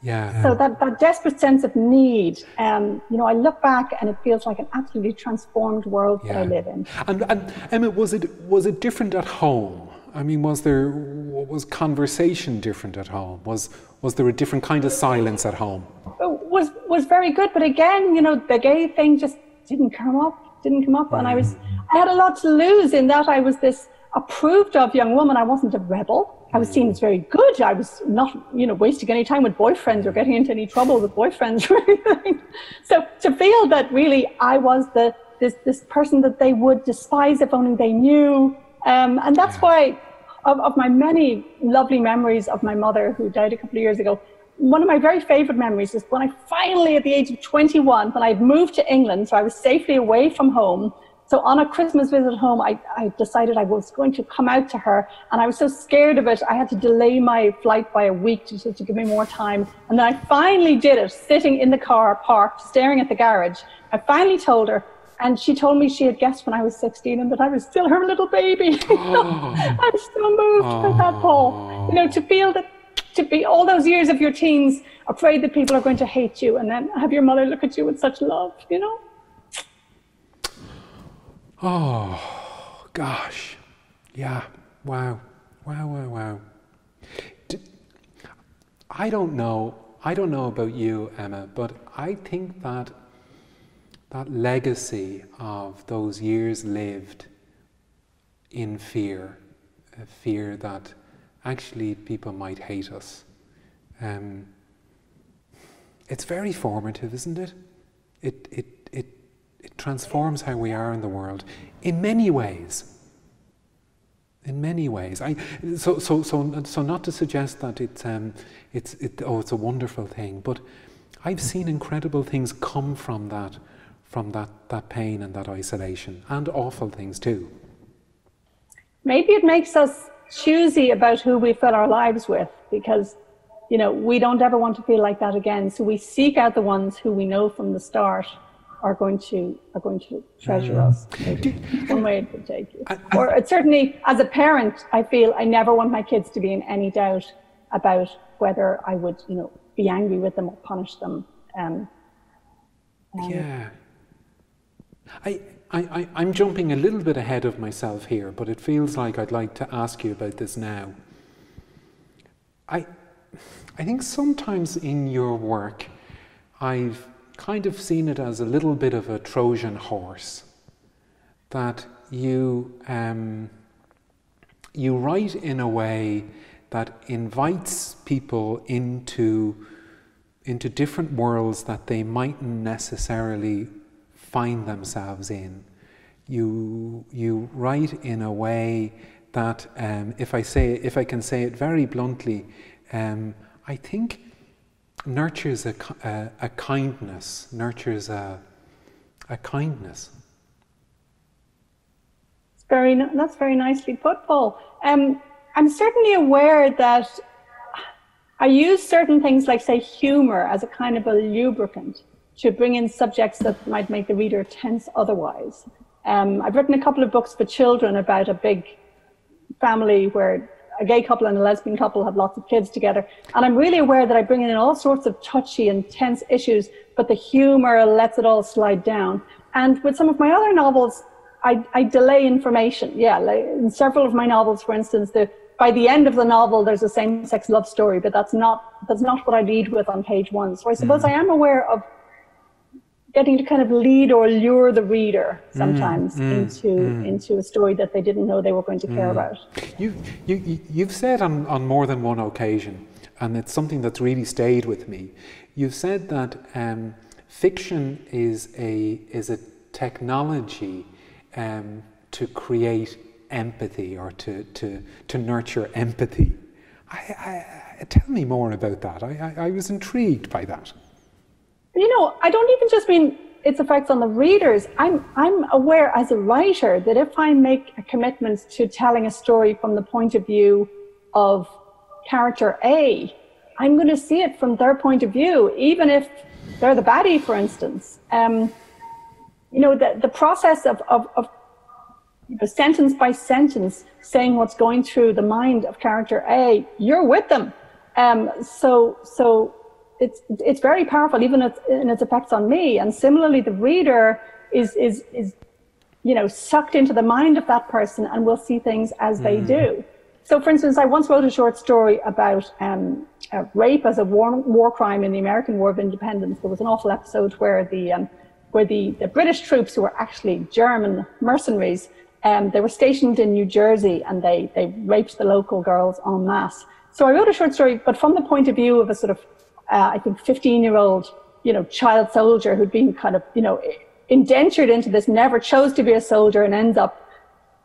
yeah. So that, that desperate sense of need, um, you know, I look back and it feels like an absolutely transformed world yeah. that I live in. And, and Emma, was it was it different at home? I mean, was there was conversation different at home? Was was there a different kind of silence at home? It was was very good, but again, you know, the gay thing just didn't come up, didn't come up, and I was I had a lot to lose in that I was this approved of young woman. I wasn't a rebel. I was seen as very good. I was not, you know, wasting any time with boyfriends or getting into any trouble with boyfriends or anything. So to feel that really I was the this this person that they would despise if only they knew, um, and that's why of, of my many lovely memories of my mother who died a couple of years ago. One of my very favorite memories is when I finally, at the age of 21, when I'd moved to England, so I was safely away from home, so on a Christmas visit home, I, I decided I was going to come out to her, and I was so scared of it, I had to delay my flight by a week to, to give me more time. And then I finally did it, sitting in the car, parked, staring at the garage. I finally told her, and she told me she had guessed when I was 16 and that I was still her little baby. Oh. I'm so moved oh. by that, Paul. You know, to feel that, to be all those years of your teens afraid that people are going to hate you, and then have your mother look at you with such love, you know? Oh, gosh. Yeah. Wow. Wow, wow, wow. I don't know. I don't know about you, Emma, but I think that that legacy of those years lived in fear, a fear that actually people might hate us. Um, it's very formative, isn't it? It, it, it it transforms how we are in the world in many ways. In many ways. I, so, so, so, so not to suggest that it's, um, it's, it, oh, it's a wonderful thing, but I've seen incredible things come from that, from that, that pain and that isolation, and awful things too. Maybe it makes us choosy about who we fill our lives with because you know we don't ever want to feel like that again so we seek out the ones who we know from the start are going to are going to treasure mm. us. one way it would take you. I, I, or certainly, as a parent, I feel I never want my kids to be in any doubt about whether I would, you know, be angry with them or punish them. Um, um, yeah. I, I, I'm jumping a little bit ahead of myself here, but it feels like I'd like to ask you about this now. I, I think sometimes in your work, I've kind of seen it as a little bit of a Trojan horse that you um, you write in a way that invites people into into different worlds that they mightn't necessarily find themselves in. You you write in a way that, um, if I say if I can say it very bluntly, um, I think nurtures a, a, a kindness, nurtures a, a kindness. Very, that's very nicely put, Paul. Um, I'm certainly aware that I use certain things like, say, humor as a kind of a lubricant to bring in subjects that might make the reader tense otherwise. Um, I've written a couple of books for children about a big family where a gay couple and a lesbian couple have lots of kids together. And I'm really aware that I bring in all sorts of touchy and tense issues, but the humor lets it all slide down. And with some of my other novels, I, I delay information. Yeah, like in several of my novels, for instance, the, by the end of the novel, there's a same-sex love story, but that's not that's not what I lead with on page one. So I suppose mm. I am aware of getting to kind of lead or lure the reader sometimes mm, mm, into mm. into a story that they didn't know they were going to care mm. about. You, you you've said on, on more than one occasion, and it's something that's really stayed with me. You've said that um, fiction is a is a technology um, to create empathy or to to to nurture empathy. I, I, tell me more about that. I, I, I was intrigued by that you know, I don't even just mean its effects on the readers, I'm, I'm aware as a writer that if I make a commitment to telling a story from the point of view of character A, I'm going to see it from their point of view, even if they're the baddie, for instance. Um, you know, the, the process of, of, of you know, sentence by sentence saying what's going through the mind of character A, you're with them. Um, so, so it's it's very powerful, even in its effects on me. And similarly, the reader is is is you know sucked into the mind of that person and will see things as they mm. do. So, for instance, I once wrote a short story about um, rape as a war, war crime in the American War of Independence. There was an awful episode where the um, where the, the British troops, who were actually German mercenaries, um, they were stationed in New Jersey and they, they raped the local girls en masse. So I wrote a short story, but from the point of view of a sort of uh, I think, 15 year old, you know, child soldier who'd been kind of, you know, indentured into this, never chose to be a soldier and ends up,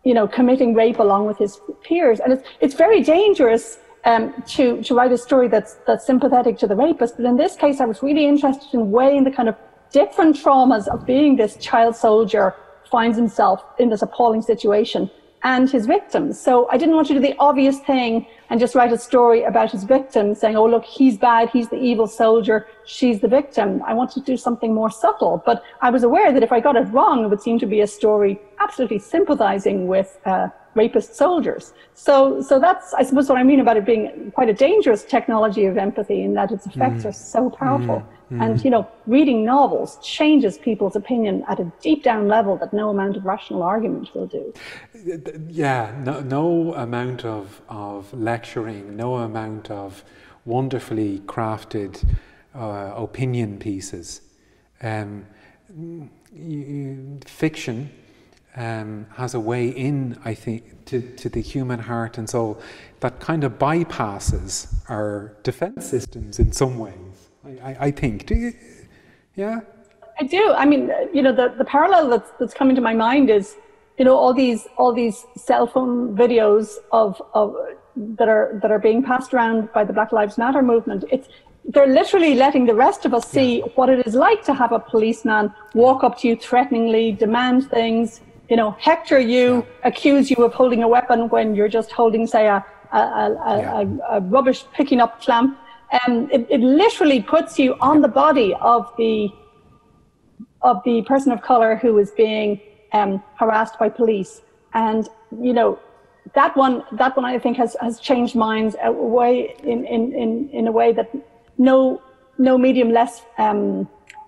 you know, committing rape along with his peers. And it's, it's very dangerous um, to, to write a story that's, that's sympathetic to the rapist. But in this case, I was really interested in weighing the kind of different traumas of being this child soldier finds himself in this appalling situation and his victims. So I didn't want to do the obvious thing and just write a story about his victim saying, oh, look, he's bad, he's the evil soldier, she's the victim. I wanted to do something more subtle. But I was aware that if I got it wrong, it would seem to be a story absolutely sympathizing with uh, rapist soldiers. So, so that's, I suppose, what I mean about it being quite a dangerous technology of empathy in that its effects mm. are so powerful. Mm. Mm-hmm. And, you know, reading novels changes people's opinion at a deep down level that no amount of rational argument will do. Yeah, no, no amount of, of lecturing, no amount of wonderfully crafted uh, opinion pieces. Um, fiction um, has a way in, I think, to, to the human heart and soul that kind of bypasses our defense systems in some ways. I, I think. Do you? Yeah. I do. I mean, you know, the, the parallel that's that's coming to my mind is, you know, all these all these cell phone videos of of that are that are being passed around by the Black Lives Matter movement. It's they're literally letting the rest of us see yeah. what it is like to have a policeman walk up to you threateningly, demand things, you know, hector you, yeah. accuse you of holding a weapon when you're just holding, say, a a, a, yeah. a, a rubbish picking up clamp um, it, it literally puts you on the body of the of the person of color who is being um, harassed by police. And you know that one that one I think has has changed minds a way in in in, in a way that no no medium less um,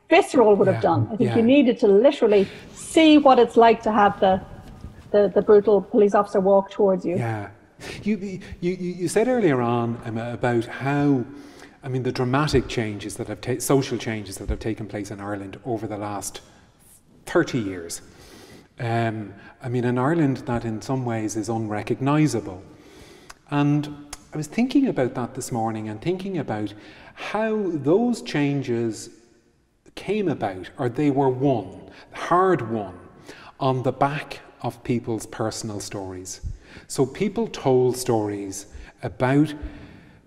visceral would have done. I think yeah. you needed to literally see what it's like to have the the, the brutal police officer walk towards you. Yeah. You, you, you said earlier on um, about how I mean, the dramatic changes that have social changes that have taken place in Ireland over the last 30 years. Um, I mean, in Ireland, that in some ways is unrecognisable. And I was thinking about that this morning and thinking about how those changes came about, or they were won, hard won, on the back of people's personal stories. So people told stories about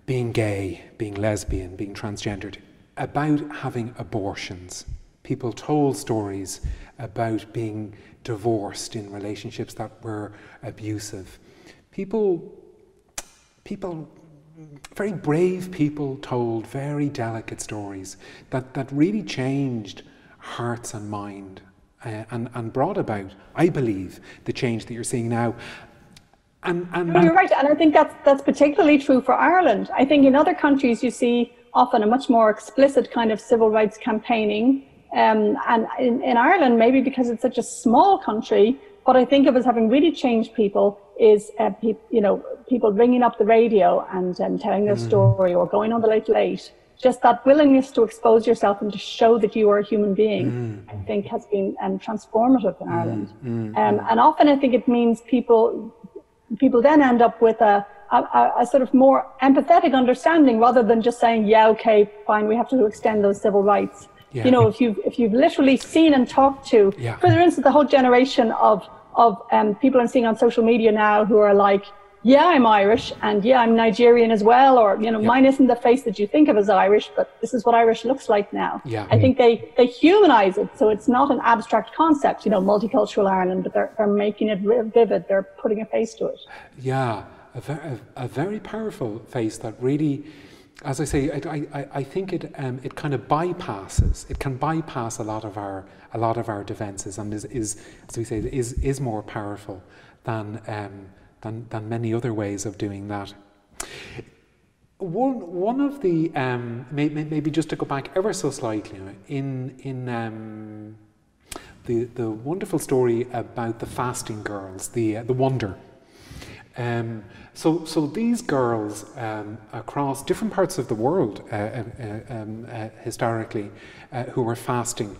being gay, being lesbian, being transgendered, about having abortions. People told stories about being divorced in relationships that were abusive. People, people, very brave people told very delicate stories that, that really changed hearts and mind uh, and, and brought about, I believe, the change that you're seeing now. And, and, no, you're right, and I think that's that's particularly true for Ireland. I think in other countries you see often a much more explicit kind of civil rights campaigning, um, and in, in Ireland maybe because it's such a small country, what I think of as having really changed people is uh, pe- you know people ringing up the radio and um, telling their mm. story or going on the late late. Just that willingness to expose yourself and to show that you are a human being, mm. I think, has been um, transformative in mm. Ireland. Mm. Um, and often I think it means people people then end up with a, a, a, sort of more empathetic understanding rather than just saying, yeah, okay, fine, we have to extend those civil rights. Yeah. You know, if you've, if you've literally seen and talked to, yeah. for instance, the whole generation of, of um, people I'm seeing on social media now who are like, yeah, I'm Irish and yeah, I'm Nigerian as well, or you know, yeah. mine isn't the face that you think of as Irish, but this is what Irish looks like now. Yeah. I think they they humanize it, so it's not an abstract concept, you know, multicultural Ireland, but they're they're making it vivid. They're putting a face to it. Yeah, a, very, a, a very powerful face that really. As I say, I, I, I think it um, it kind of bypasses. It can bypass a lot of our a lot of our defences, and is, is as we say is is more powerful than um, than, than many other ways of doing that. One, one of the, um, maybe, maybe just to go back ever so slightly, in, in um, the, the wonderful story about the fasting girls, the, uh, the wonder. Um, so, so these girls um, across different parts of the world uh, uh, uh um, uh, historically uh, who were fasting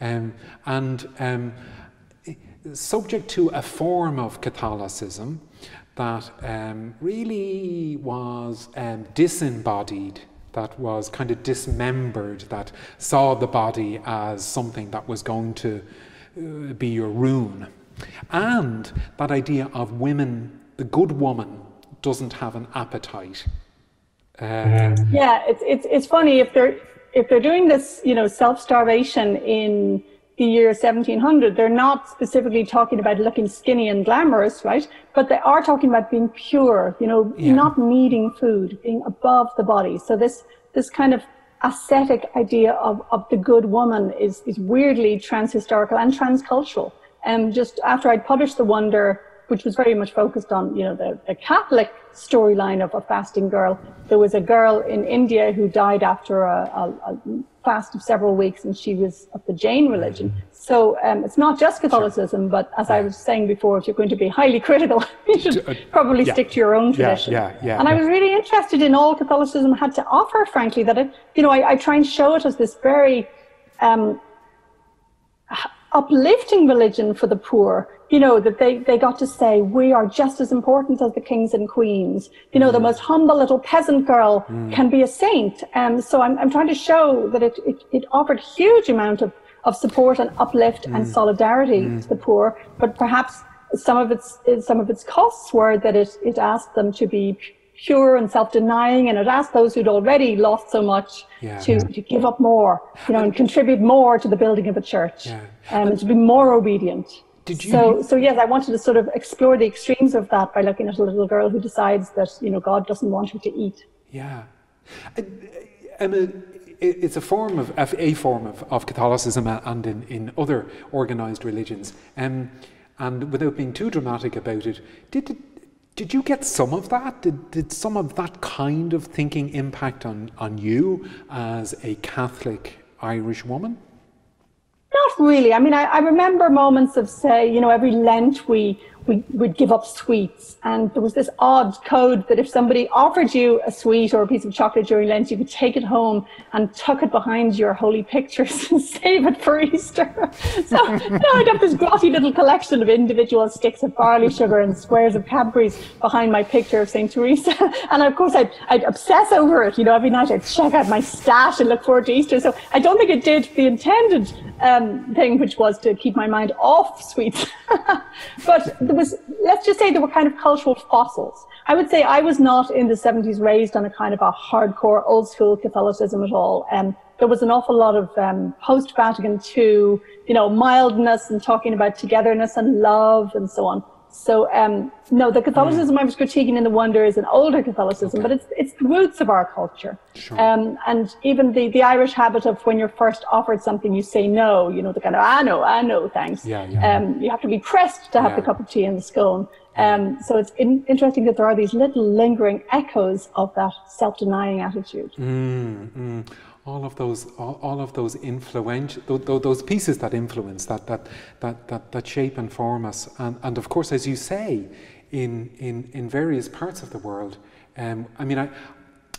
um, and um, subject to a form of Catholicism that um, really was um, disembodied, that was kind of dismembered, that saw the body as something that was going to uh, be your ruin. And that idea of women, the good woman, doesn't have an appetite. Um, yeah, it's, it's, it's funny if they're if they're doing this, you know, self starvation in the year 1700, they're not specifically talking about looking skinny and glamorous, right? But they are talking about being pure, you know, yeah. not needing food, being above the body. So this, this kind of ascetic idea of, of the good woman is, is weirdly transhistorical and transcultural. And um, just after I'd published The Wonder, which was very much focused on, you know, the, the Catholic storyline of a fasting girl. There was a girl in India who died after a, a, a fast of several weeks, and she was of the Jain religion. Mm-hmm. So um, it's not just Catholicism, but as I was saying before, if you're going to be highly critical, you should uh, probably yeah. stick to your own tradition. Yeah, yeah, yeah. And I was really interested in all Catholicism had to offer, frankly, that it, you know, I, I try and show it as this very um, uplifting religion for the poor you know, that they, they got to say, we are just as important as the kings and queens. You know, mm. the most humble little peasant girl mm. can be a saint. And um, so I'm, I'm trying to show that it, it, it offered huge amount of, of support and uplift mm. and solidarity mm. to the poor, but perhaps some of its, some of its costs were that it, it asked them to be pure and self-denying and it asked those who'd already lost so much yeah, to, to give up more, you know, and contribute more to the building of a church yeah. um, and to be more obedient. Did you? So, so yes, I wanted to sort of explore the extremes of that by looking at a little girl who decides that you know God doesn't want her to eat. Yeah, Emma, it's a form of a form of, of Catholicism and in, in other organized religions. Um, and without being too dramatic about it, did did you get some of that? Did, did some of that kind of thinking impact on, on you as a Catholic Irish woman? Not really. I mean, I, I remember moments of, say, you know, every Lent we we would give up sweets. And there was this odd code that if somebody offered you a sweet or a piece of chocolate during Lent, you could take it home and tuck it behind your holy pictures and save it for Easter. so now I'd have this grotty little collection of individual sticks of barley sugar and squares of Cadbury's behind my picture of St. Teresa. and of course, I'd, I'd obsess over it. You know, every night I'd check out my stash and look forward to Easter. So I don't think it did the intended um, thing, which was to keep my mind off sweets. but there was, let's just say there were kind of cultural fossils. I would say I was not in the 70s raised on a kind of a hardcore old school Catholicism at all. Um, there was an awful lot of um, post Vatican II, you know, mildness and talking about togetherness and love and so on. So um, no, the Catholicism mm. I was critiquing in the Wonder is an older Catholicism, okay. but it's it's the roots of our culture. Sure. Um, and even the, the Irish habit of when you're first offered something, you say no. You know the kind of I know, I know, thanks. Yeah, yeah. Um, you have to be pressed to have yeah. the cup of tea and the scone. Um, so it's in, interesting that there are these little lingering echoes of that self-denying attitude. Mm, mm all of those all, all of those influential those pieces that influence that that that that, that shape and form us. And, and of course as you say in in in various parts of the world um, I mean I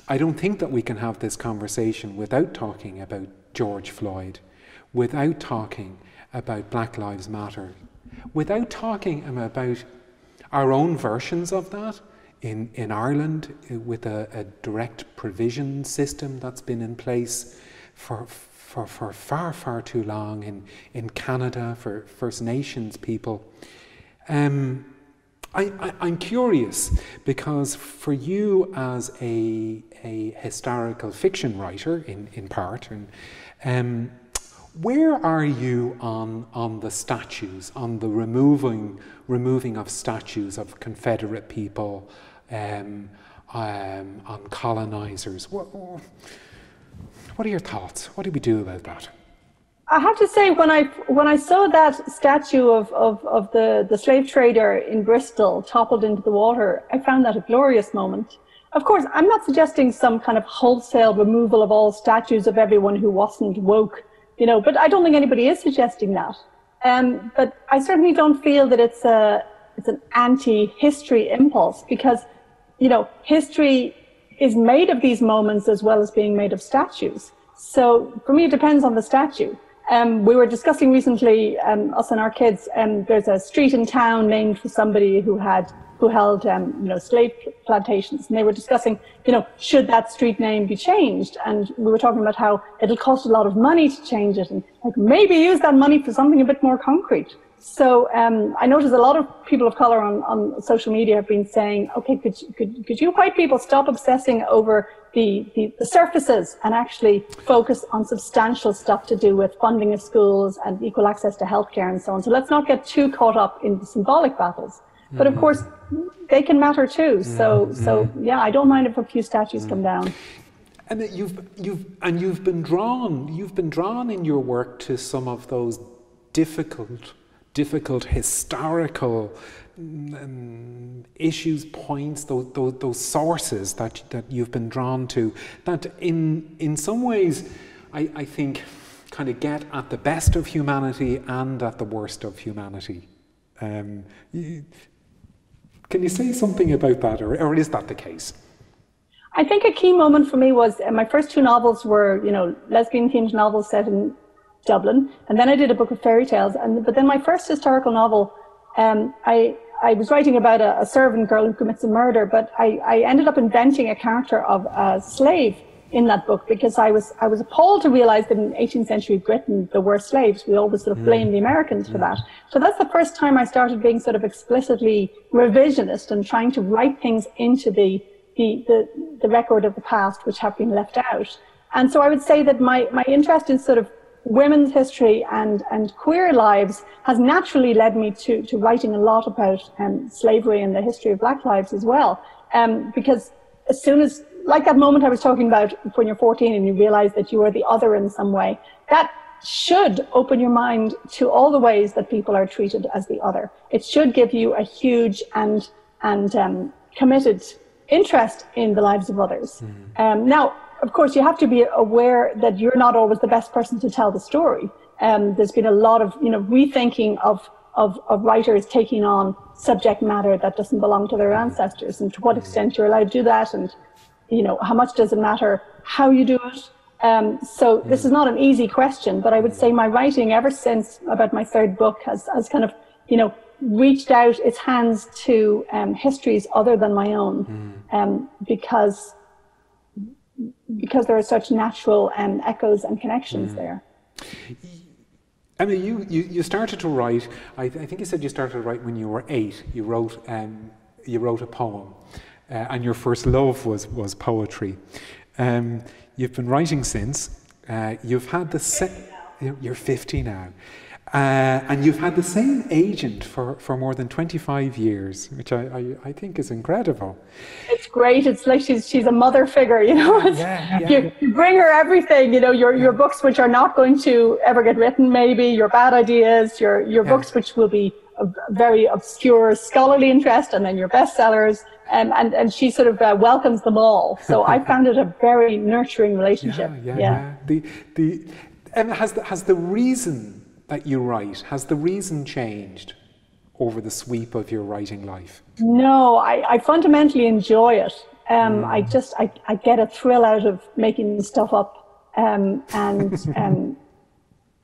I don't think that we can have this conversation without talking about George Floyd without talking about Black Lives Matter without talking about our own versions of that in, in Ireland uh, with a, a, direct provision system that's been in place for, for, for far, far too long, in, in Canada for First Nations people. Um, I, am curious because for you as a, a historical fiction writer, in, in part, and, um, where are you on, on the statues, on the removing, removing of statues of Confederate people, um, um, on colonizers? What, what are your thoughts? What do we do about that? I have to say, when I when I saw that statue of, of, of the, the slave trader in Bristol toppled into the water, I found that a glorious moment. Of course, I'm not suggesting some kind of wholesale removal of all statues of everyone who wasn't woke, you know, but I don't think anybody is suggesting that. Um, but I certainly don't feel that it's a it's an anti-history impulse because, you know, history is made of these moments as well as being made of statues. So for me, it depends on the statue. Um, we were discussing recently, um, us and our kids, um, there's a street in town named for somebody who had who held um, you know slave plantations, and they were discussing, you know, should that street name be changed? And we were talking about how it'll cost a lot of money to change it, and like maybe use that money for something a bit more concrete. So um, I noticed a lot of people of color on, on social media have been saying, okay, could, could, could you white people stop obsessing over the, the, the, surfaces and actually focus on substantial stuff to do with funding of schools and equal access to healthcare and so on. So let's not get too caught up in the symbolic battles. But of mm-hmm. course, they can matter too. So, so yeah, I don't mind if a few statues come down. And you've, you've, and you've been drawn, you've been drawn in your work to some of those difficult difficult historical um, issues, points, those, those, those, sources that, that you've been drawn to, that in, in some ways, I, I think, kind of get at the best of humanity and at the worst of humanity. Um, you, can you say something about that, or, or is that the case? I think a key moment for me was uh, my first two novels were, you know, lesbian themed novels set in Dublin, and then I did a book of fairy tales. And but then my first historical novel, um, I I was writing about a, a, servant girl who commits a murder, but I, I ended up inventing a character of a slave in that book because I was I was appalled to realize that in 18th century Britain there were slaves. We always sort of blame mm. the Americans for mm. that. So that's the first time I started being sort of explicitly revisionist and trying to write things into the the, the, the record of the past which have been left out. And so I would say that my, my interest in sort of women's history and, and queer lives has naturally led me to, to writing a lot about um, slavery and the history of black lives as well. Um, because as soon as, like that moment I was talking about when you're 14 and you realize that you are the other in some way, that should open your mind to all the ways that people are treated as the other. It should give you a huge and, and um, committed interest in the lives of others. Mm. Um, now, of course, you have to be aware that you're not always the best person to tell the story. Um, there's been a lot of, you know, rethinking of, of, of writers taking on subject matter that doesn't belong to their ancestors and to what extent you're allowed to do that and, you know, how much does it matter how you do it. Um, so this is not an easy question, but I would say my writing ever since about my third book has, has kind of, you know, reached out its hands to um, histories other than my own mm. um, because because there are such natural um, echoes and connections mm. there. I mean, you, you, you started to write, I, th- I, think you said you started to write when you were eight. You wrote, um, you wrote a poem, uh, and your first love was, was poetry. Um, you've been writing since. Uh, you've had the se- you're 50 now. Uh, and you've had the same agent for, for more than 25 years, which I, I, I, think is incredible. It's great. It's like she's, she's a mother figure, you know. Yeah, yeah, you, you, bring her everything, you know, your, your books which are not going to ever get written, maybe, your bad ideas, your, your books which will be a very obscure scholarly interest, and then your bestsellers. Um, and, and she sort of uh, welcomes them all. So I found it a very nurturing relationship. Yeah, yeah, yeah. The, the, and has the, has the reason that you write, has the reason changed over the sweep of your writing life? No, I, I fundamentally enjoy it. Um, mm. I just I, I get a thrill out of making stuff up, um, and um,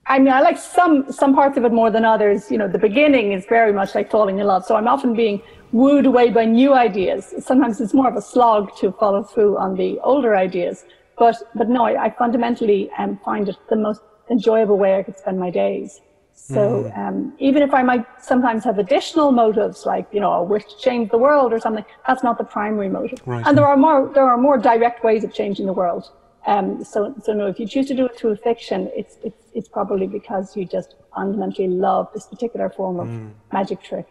I mean I like some some parts of it more than others. You know, the beginning is very much like falling in love, so I'm often being wooed away by new ideas. Sometimes it's more of a slog to follow through on the older ideas, but but no, I, I fundamentally um, find it the most enjoyable way I could spend my days. So um, even if I might sometimes have additional motives, like you know, I wish to change the world or something, that's not the primary motive. Right. And there are more there are more direct ways of changing the world. Um, so so no, if you choose to do it through fiction, it's it's it's probably because you just fundamentally love this particular form of magic trick.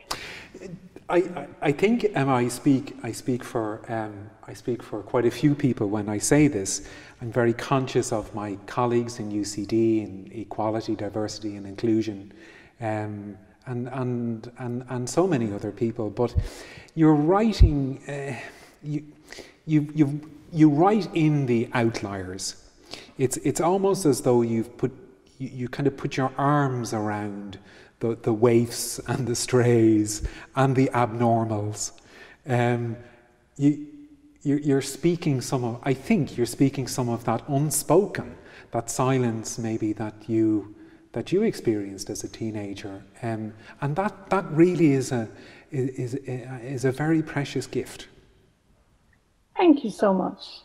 I, I, think Emma, I speak I speak for um, I speak for quite a few people when I say this. I'm very conscious of my colleagues in UCD in equality, diversity, and inclusion, um, and and and and so many other people. But you're writing, uh, you you you you write in the outliers. It's it's almost as though you've put you, you kind of put your arms around the, the waifs and the strays and the abnormals. Um, you, you're, speaking some of, I think you're speaking some of that unspoken, that silence maybe that you, that you experienced as a teenager. Um, and that, that really is a, is, is a very precious gift. Thank you so much.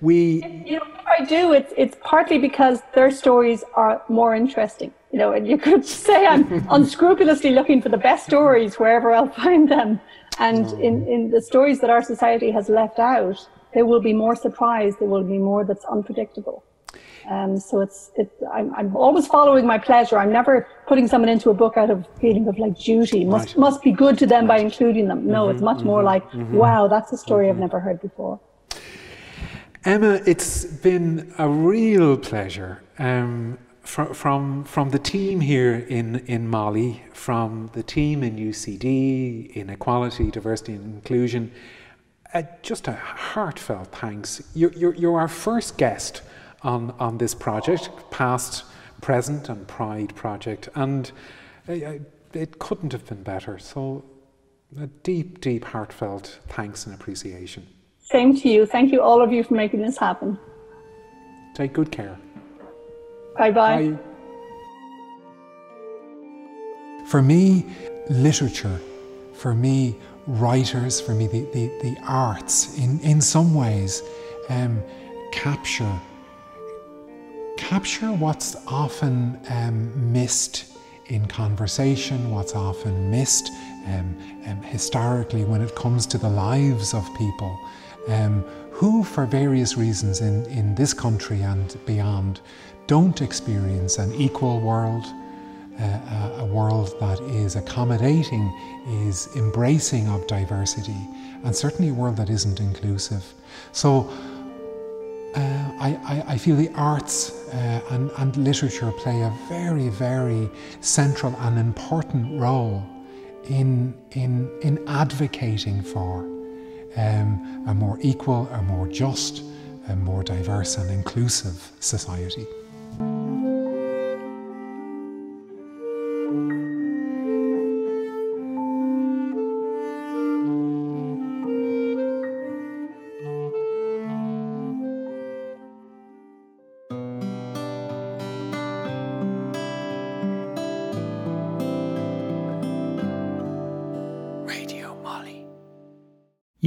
We, You know, if I do, it's it's partly because their stories are more interesting. You know, and you could say I'm unscrupulously looking for the best stories wherever I'll find them. And mm. in, in the stories that our society has left out, there will be more surprise. There will be more that's unpredictable. Um, so it's it, I'm, I'm always following my pleasure. I'm never putting someone into a book out of feeling of like duty. Must Right. must be good to them by including them. No, it's mm-hmm, much more mm-hmm, like, mm-hmm, wow, that's a story I've never heard before. Emma, it's been a real pleasure um, from, from, from the team here in, in MoLI, from the team in UCD, in Equality, Diversity and Inclusion. Uh, just a heartfelt thanks. You're, you're, you're our first guest on, on this project, past, present, and Pride project, and uh, uh, it couldn't have been better. So, a deep, deep, heartfelt thanks and appreciation. Same to you. Thank you, all of you, for making this happen. Take good care. Bye bye. Bye. For me, literature, for me, writers, for me, the, the, the arts, in, in some ways, um, capture capture what's often um, missed in conversation, what's often missed um, um, historically when it comes to the lives of people um, who, for various reasons in, in this country and beyond, don't experience an equal world, uh, a, world that is accommodating, is embracing of diversity, and certainly a world that isn't inclusive. So uh, I, I, I feel the arts uh, and, and literature play a very, very central and important role in, in, in advocating for um, a more equal, a more just, a more diverse and inclusive society.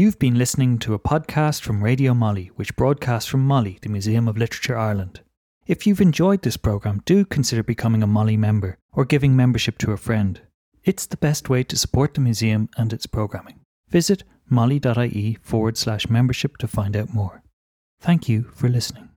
You've been listening to a podcast from Radio MoLI, which broadcasts from MoLI, the Museum of Literature Ireland. If you've enjoyed this programme, do consider becoming a MoLI member or giving membership to a friend. It's the best way to support the museum and its programming. Visit moli.ie forward slash membership to find out more. Thank you for listening.